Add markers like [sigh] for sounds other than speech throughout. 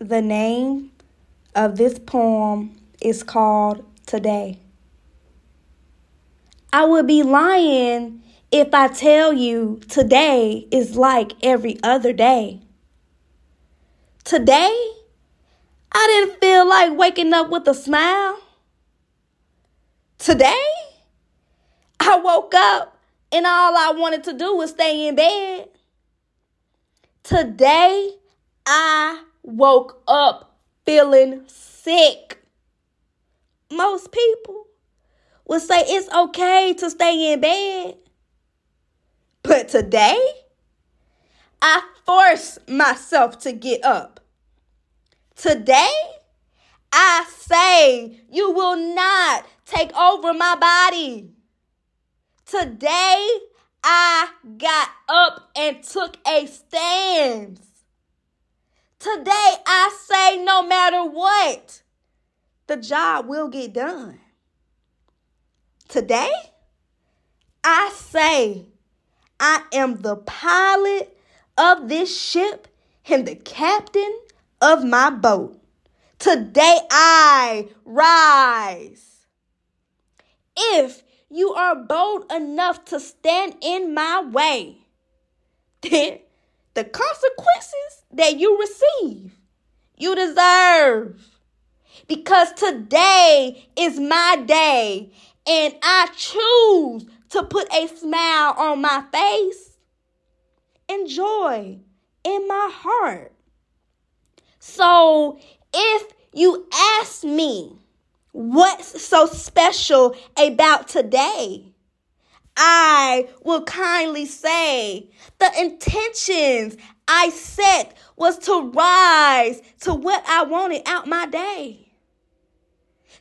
The name of this poem is called Today. I would be lying if I tell you today is like every other day. Today, I didn't feel like waking up with a smile. Today, I woke up and all I wanted to do was stay in bed. Today, I woke up feeling sick. Most people would say it's okay to stay in bed. But today, I force myself to get up. Today, I say you will not take over my body. Today, I got up and took a stance. Today, I say no matter what, the job will get done. Today, I say I am the pilot of this ship and the captain of my boat. Today I rise. If you are bold enough to stand in my way, [laughs] then the consequences that you receive, you deserve. Because today is my day and I choose to put a smile on my face and joy in my heart. So if you ask me what's so special about today, I will kindly say the intentions I set was to rise to what I wanted out my day.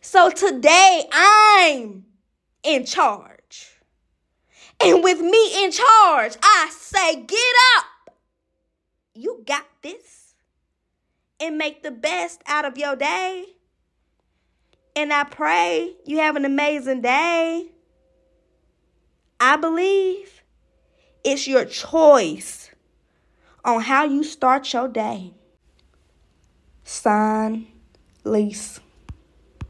So today I'm in charge. And with me in charge, I say, get up. You got this. And make the best out of your day. And I pray you have an amazing day. I believe it's your choice on how you start your day. Sign, Lici.